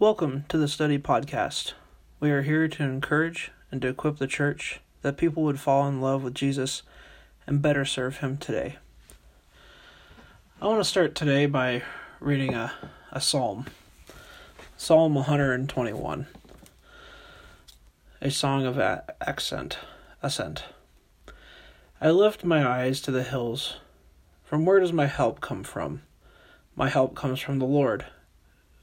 Welcome to the Study Podcast. We are here to encourage and to equip the church that people would fall in love with Jesus and better serve Him today. I want to start today by reading a, a psalm Psalm 121, a song of accent, ascent. I lift my eyes to the hills. From where does my help come from? My help comes from the Lord,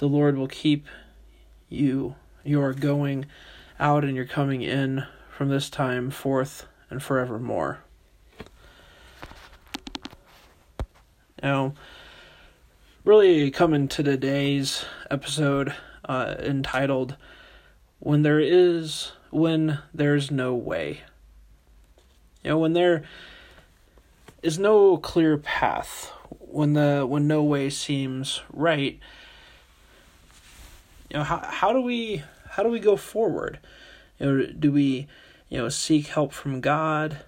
The Lord will keep you, your going out and your coming in from this time forth and forevermore. Now, really coming to today's episode uh, entitled "When There Is When There's No Way." You know, when there is no clear path, when the when no way seems right. You know, how how do we how do we go forward? You know, do we you know seek help from God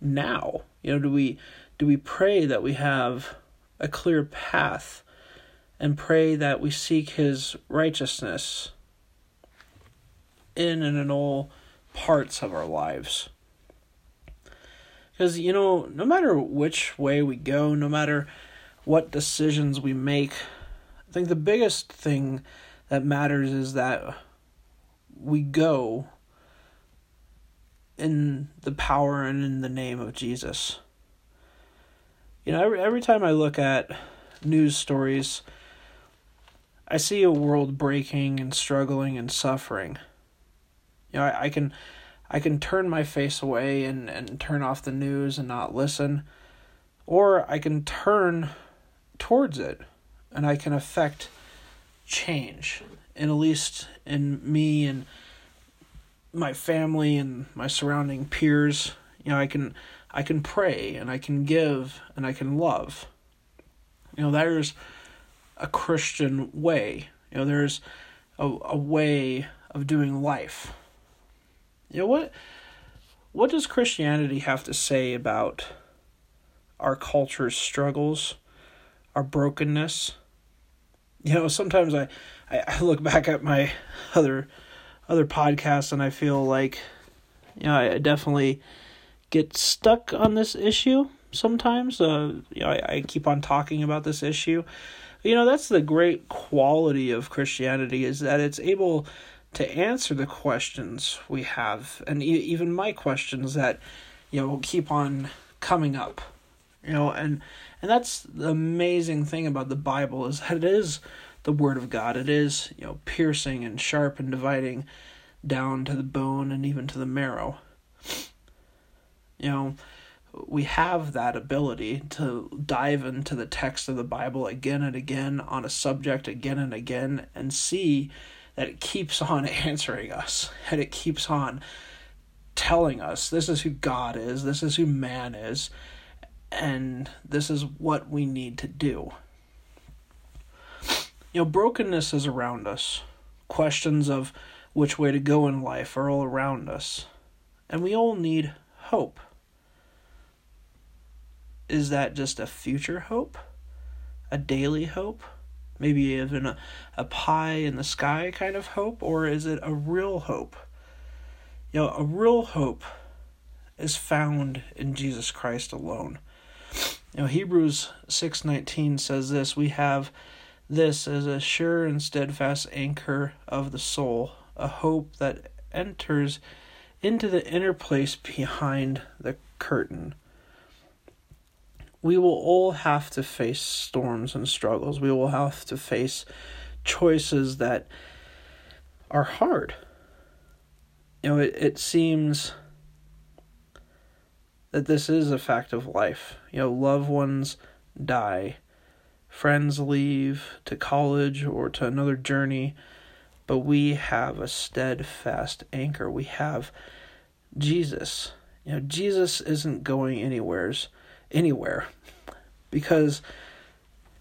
now? You know, do we do we pray that we have a clear path and pray that we seek his righteousness in and in all parts of our lives? Because, you know, no matter which way we go, no matter what decisions we make, I think the biggest thing that matters is that we go in the power and in the name of Jesus. You know, every, every time I look at news stories, I see a world breaking and struggling and suffering. You know, I, I can I can turn my face away and, and turn off the news and not listen. Or I can turn towards it and I can affect change. And at least in me and my family and my surrounding peers, you know, I can I can pray and I can give and I can love. You know, there's a Christian way. You know, there's a, a way of doing life. You know what what does Christianity have to say about our culture's struggles, our brokenness? You know, sometimes I, I look back at my other other podcasts and I feel like you know, I definitely get stuck on this issue sometimes. Uh, you know, I, I keep on talking about this issue. You know, that's the great quality of Christianity is that it's able to answer the questions we have, and e- even my questions that you know will keep on coming up. You know, and and that's the amazing thing about the Bible is that it is the Word of God. It is you know piercing and sharp and dividing down to the bone and even to the marrow. You know, we have that ability to dive into the text of the Bible again and again on a subject again and again and see that it keeps on answering us and it keeps on telling us this is who God is, this is who man is, and this is what we need to do. You know, brokenness is around us. Questions of which way to go in life are all around us. And we all need hope. Is that just a future hope? A daily hope? maybe even a, a pie in the sky kind of hope, or is it a real hope? You know, a real hope is found in Jesus Christ alone. You know, Hebrews 6:19 says this, we have this as a sure and steadfast anchor of the soul, a hope that enters into the inner place behind the curtain we will all have to face storms and struggles. We will have to face choices that are hard. You know, it, it seems that this is a fact of life. You know, loved ones die, friends leave to college or to another journey, but we have a steadfast anchor. We have Jesus. You know, Jesus isn't going anywheres anywhere because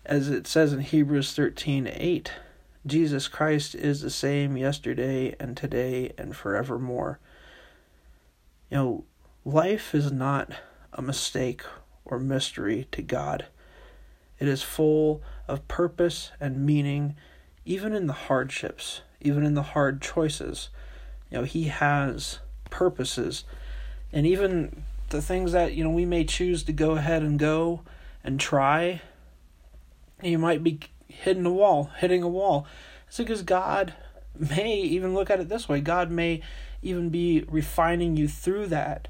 as it says in Hebrews 13 8, Jesus Christ is the same yesterday and today and forevermore. You know, life is not a mistake or mystery to God. It is full of purpose and meaning, even in the hardships, even in the hard choices. You know, He has purposes, and even the things that, you know, we may choose to go ahead and go and try, you might be hitting a wall, hitting a wall. It's because God may even look at it this way. God may even be refining you through that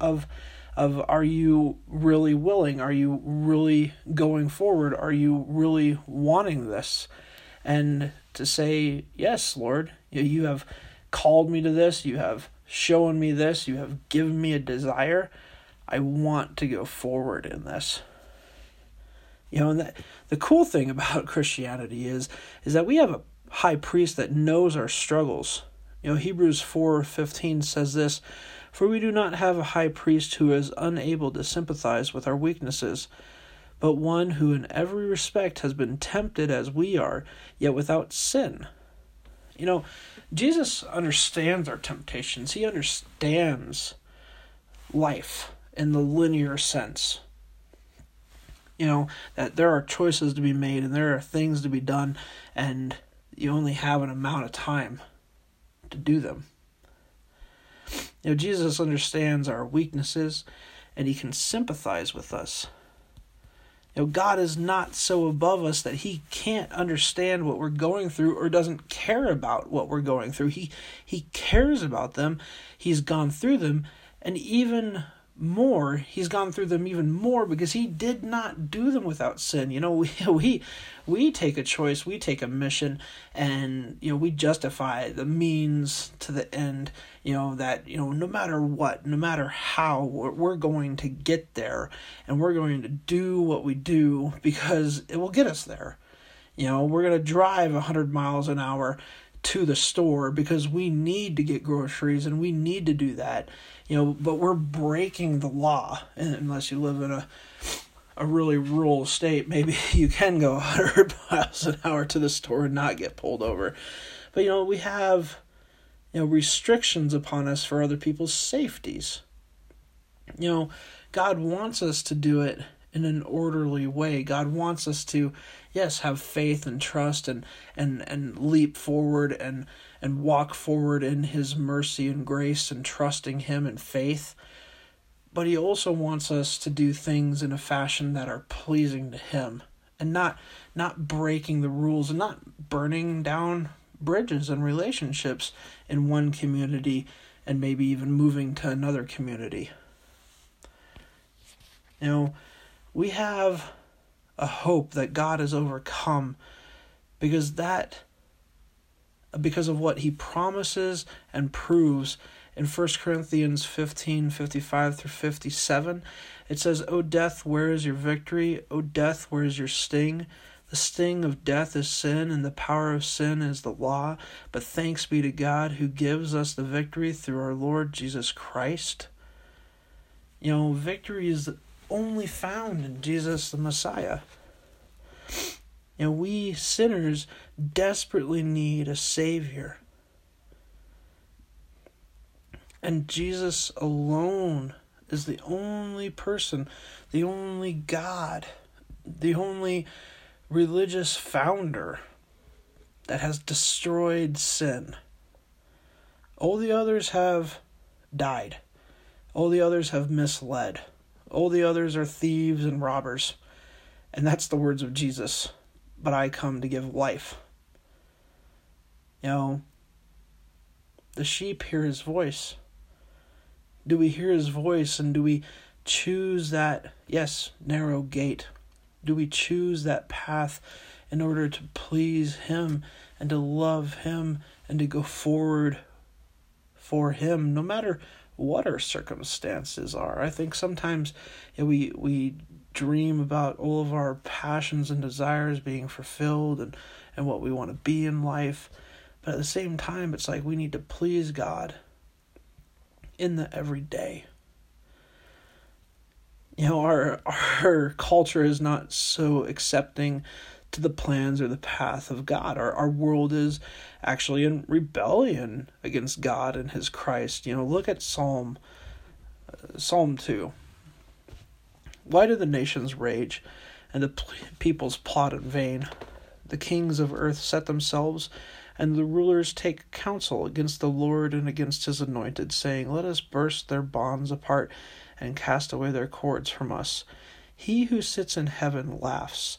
of of are you really willing? Are you really going forward? Are you really wanting this? And to say, Yes, Lord, you have called me to this, you have shown me this, you have given me a desire. I want to go forward in this. You know, and that, the cool thing about Christianity is is that we have a high priest that knows our struggles. You know, Hebrews 4:15 says this, for we do not have a high priest who is unable to sympathize with our weaknesses, but one who in every respect has been tempted as we are, yet without sin. You know, Jesus understands our temptations. He understands life in the linear sense you know that there are choices to be made and there are things to be done and you only have an amount of time to do them you know jesus understands our weaknesses and he can sympathize with us. You know god is not so above us that he can't understand what we're going through or doesn't care about what we're going through. He he cares about them. He's gone through them. And even more he's gone through them even more because he did not do them without sin. You know we we we take a choice we take a mission and you know we justify the means to the end you know that you know no matter what no matter how we're, we're going to get there and we're going to do what we do because it will get us there. You know we're going to drive 100 miles an hour to the store because we need to get groceries and we need to do that you know, but we're breaking the law unless you live in a a really rural state. Maybe you can go 100 miles an hour to the store and not get pulled over. But you know, we have you know restrictions upon us for other people's safeties. You know, God wants us to do it in an orderly way. God wants us to yes, have faith and trust and and and leap forward and and walk forward in His mercy and grace and trusting Him in faith. But He also wants us to do things in a fashion that are pleasing to Him and not not breaking the rules and not burning down bridges and relationships in one community and maybe even moving to another community. Know, we have a hope that God has overcome because that because of what he promises and proves in 1 Corinthians 15 55 through 57. It says, O death, where is your victory? O death, where is your sting? The sting of death is sin, and the power of sin is the law. But thanks be to God who gives us the victory through our Lord Jesus Christ. You know, victory is only found in Jesus the Messiah. And we sinners desperately need a Savior. And Jesus alone is the only person, the only God, the only religious founder that has destroyed sin. All the others have died. All the others have misled. All the others are thieves and robbers. And that's the words of Jesus but I come to give life. You know, the sheep hear his voice. Do we hear his voice and do we choose that, yes, narrow gate? Do we choose that path in order to please him and to love him and to go forward for Him, no matter what our circumstances are. I think sometimes we we dream about all of our passions and desires being fulfilled and, and what we want to be in life. But at the same time, it's like we need to please God in the everyday. You know, our our culture is not so accepting to the plans or the path of God. Our our world is actually in rebellion against God and his Christ. You know, look at Psalm uh, Psalm 2. Why do the nations rage and the peoples plot in vain? The kings of earth set themselves and the rulers take counsel against the Lord and against his anointed, saying, Let us burst their bonds apart and cast away their cords from us. He who sits in heaven laughs,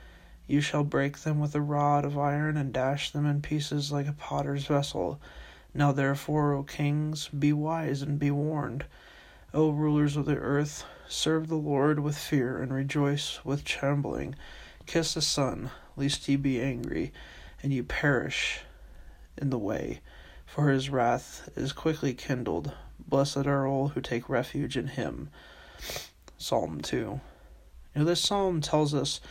You shall break them with a rod of iron, and dash them in pieces like a potter's vessel. Now therefore, O kings, be wise and be warned. O rulers of the earth, serve the Lord with fear, and rejoice with trembling. Kiss the Son, lest he be angry, and you perish in the way for his wrath is quickly kindled. Blessed are all who take refuge in him. Psalm 2. You know, this psalm tells us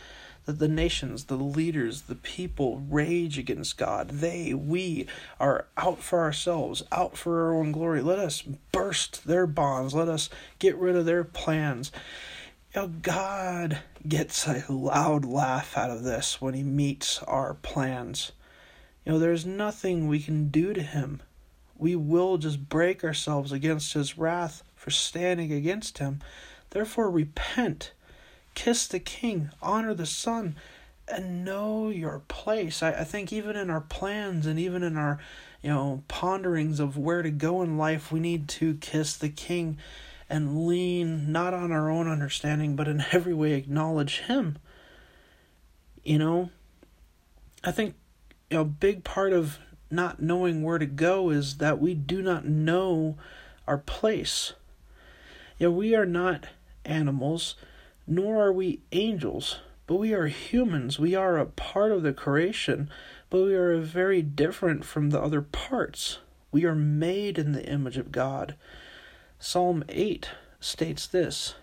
that the nations, the leaders, the people rage against God. They, we, are out for ourselves, out for our own glory. Let us burst their bonds. Let us get rid of their plans. You know, God gets a loud laugh out of this when he meets our plans. You know, there's nothing we can do to him. We will just break ourselves against his wrath for standing against him. Therefore, repent, kiss the king, honor the son, and know your place. I, I think even in our plans and even in our, you know, ponderings of where to go in life, we need to kiss the king and lean not on our own understanding, but in every way acknowledge him. You know, I think you know, a big part of not knowing where to go is that we do not know our place. You know, we are not animals, nor are we angels, but we are humans. We are a part of the creation, but we are very different from the other parts. We are made in the image of God. Psalm 8 states this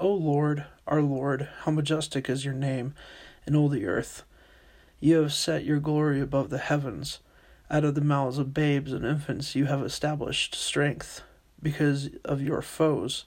O Lord, our Lord, how majestic is your name in all the earth. You have set your glory above the heavens. Out of the mouths of babes and infants you have established strength because of your foes,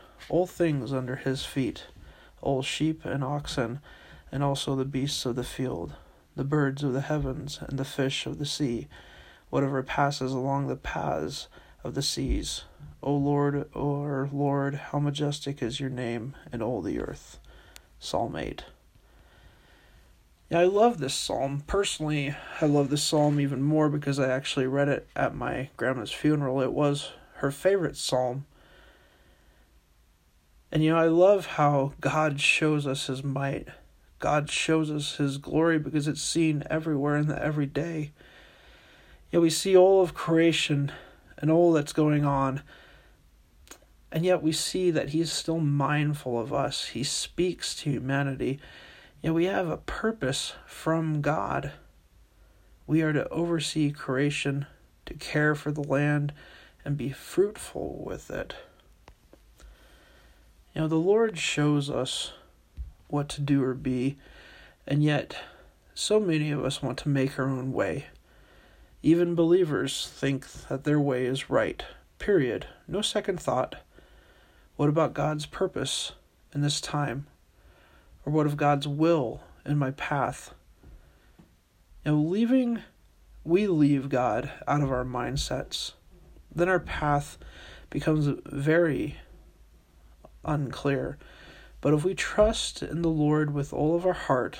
all things under his feet all sheep and oxen, and also the beasts of the field, the birds of the heavens, and the fish of the sea, whatever passes along the paths of the seas. O Lord, O Lord, how majestic is your name in all the earth. Psalm 8. Yeah, I love this psalm. Personally, I love this psalm even more because I actually read it at my grandma's funeral. It was her favorite psalm. And you know, I love how God shows us his might. God shows us his glory because it's seen everywhere in the everyday. Know, we see all of creation and all that's going on and yet we see that he is still mindful of us. He speaks to humanity. Yet we have a purpose from God. We are to oversee creation, to care for the land, and be fruitful with it. You know, the Lord shows us what to do or be, and yet so many of us want to make our own way. Even believers think that their way is right. Period. No second thought. What about God's purpose in this time? Or what of God's will in my path? You know, leaving, we leave God out of our mindsets. Then our path becomes very unclear. But if we trust in the Lord with all of our heart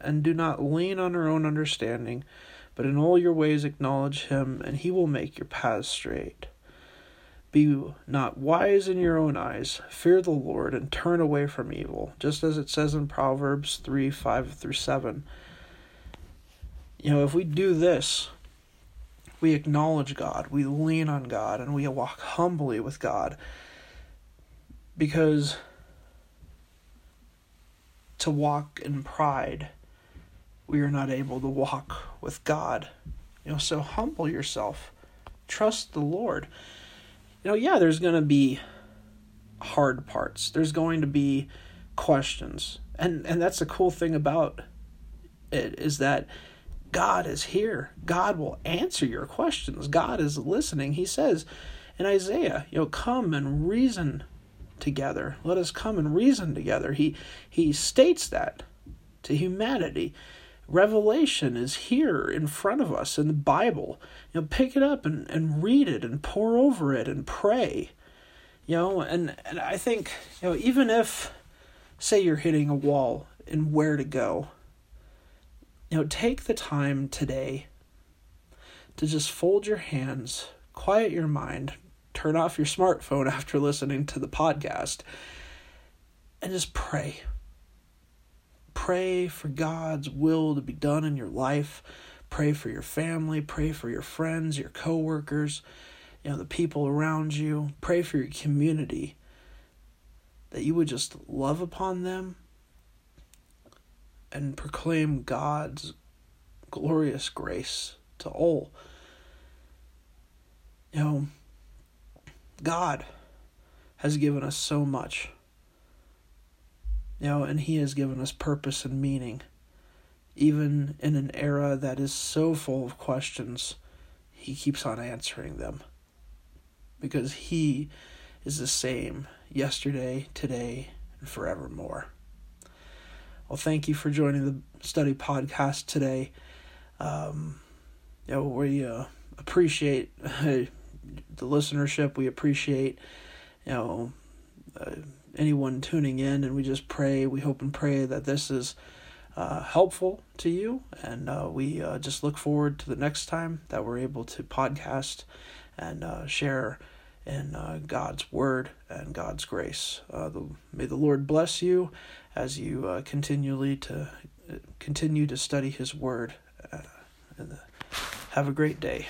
and do not lean on our own understanding, but in all your ways acknowledge him, and he will make your paths straight. Be not wise in your own eyes, fear the Lord, and turn away from evil, just as it says in Proverbs 3 5 through 7. You know, if we do this, we acknowledge God, we lean on God, and we walk humbly with God. Because to walk in pride, we are not able to walk with God. You know, so humble yourself. Trust the Lord. You know, yeah, there's going to be hard parts. There's going to be questions. And and that's the cool thing about it is that God is here. God will answer your questions. God is listening. He says in Isaiah, you know, come and reason together. Let us come and reason together. He he states that to humanity. Revelation is here in front of us in the Bible. You know, pick it up and, and read it and pore over it and pray. You know, and, and I think, you know, even if say you're hitting a wall and where to go, you know, take the time today to just fold your hands, quiet your mind, turn off your smartphone after listening to the podcast, and just pray. Pray for God's will to be done in your life. Pray for your family, pray for your friends, your coworkers, you know, the people around you. Pray for your community. That you would just love upon them and proclaim God's glorious grace to all. You know, God has given us so much. You know, and He has given us purpose and meaning. Even in an era that is so full of questions, He keeps on answering them. Because He is the same yesterday, today, and forevermore. Well, thank you for joining the study podcast today. Um, you know, we uh, appreciate the listenership. We appreciate, you know, uh, anyone tuning in, and we just pray. We hope and pray that this is uh, helpful to you, and uh, we uh, just look forward to the next time that we're able to podcast and uh, share in uh, God's word and God's grace. The, may the Lord bless you as you continually to continue to study His word. And have a great day.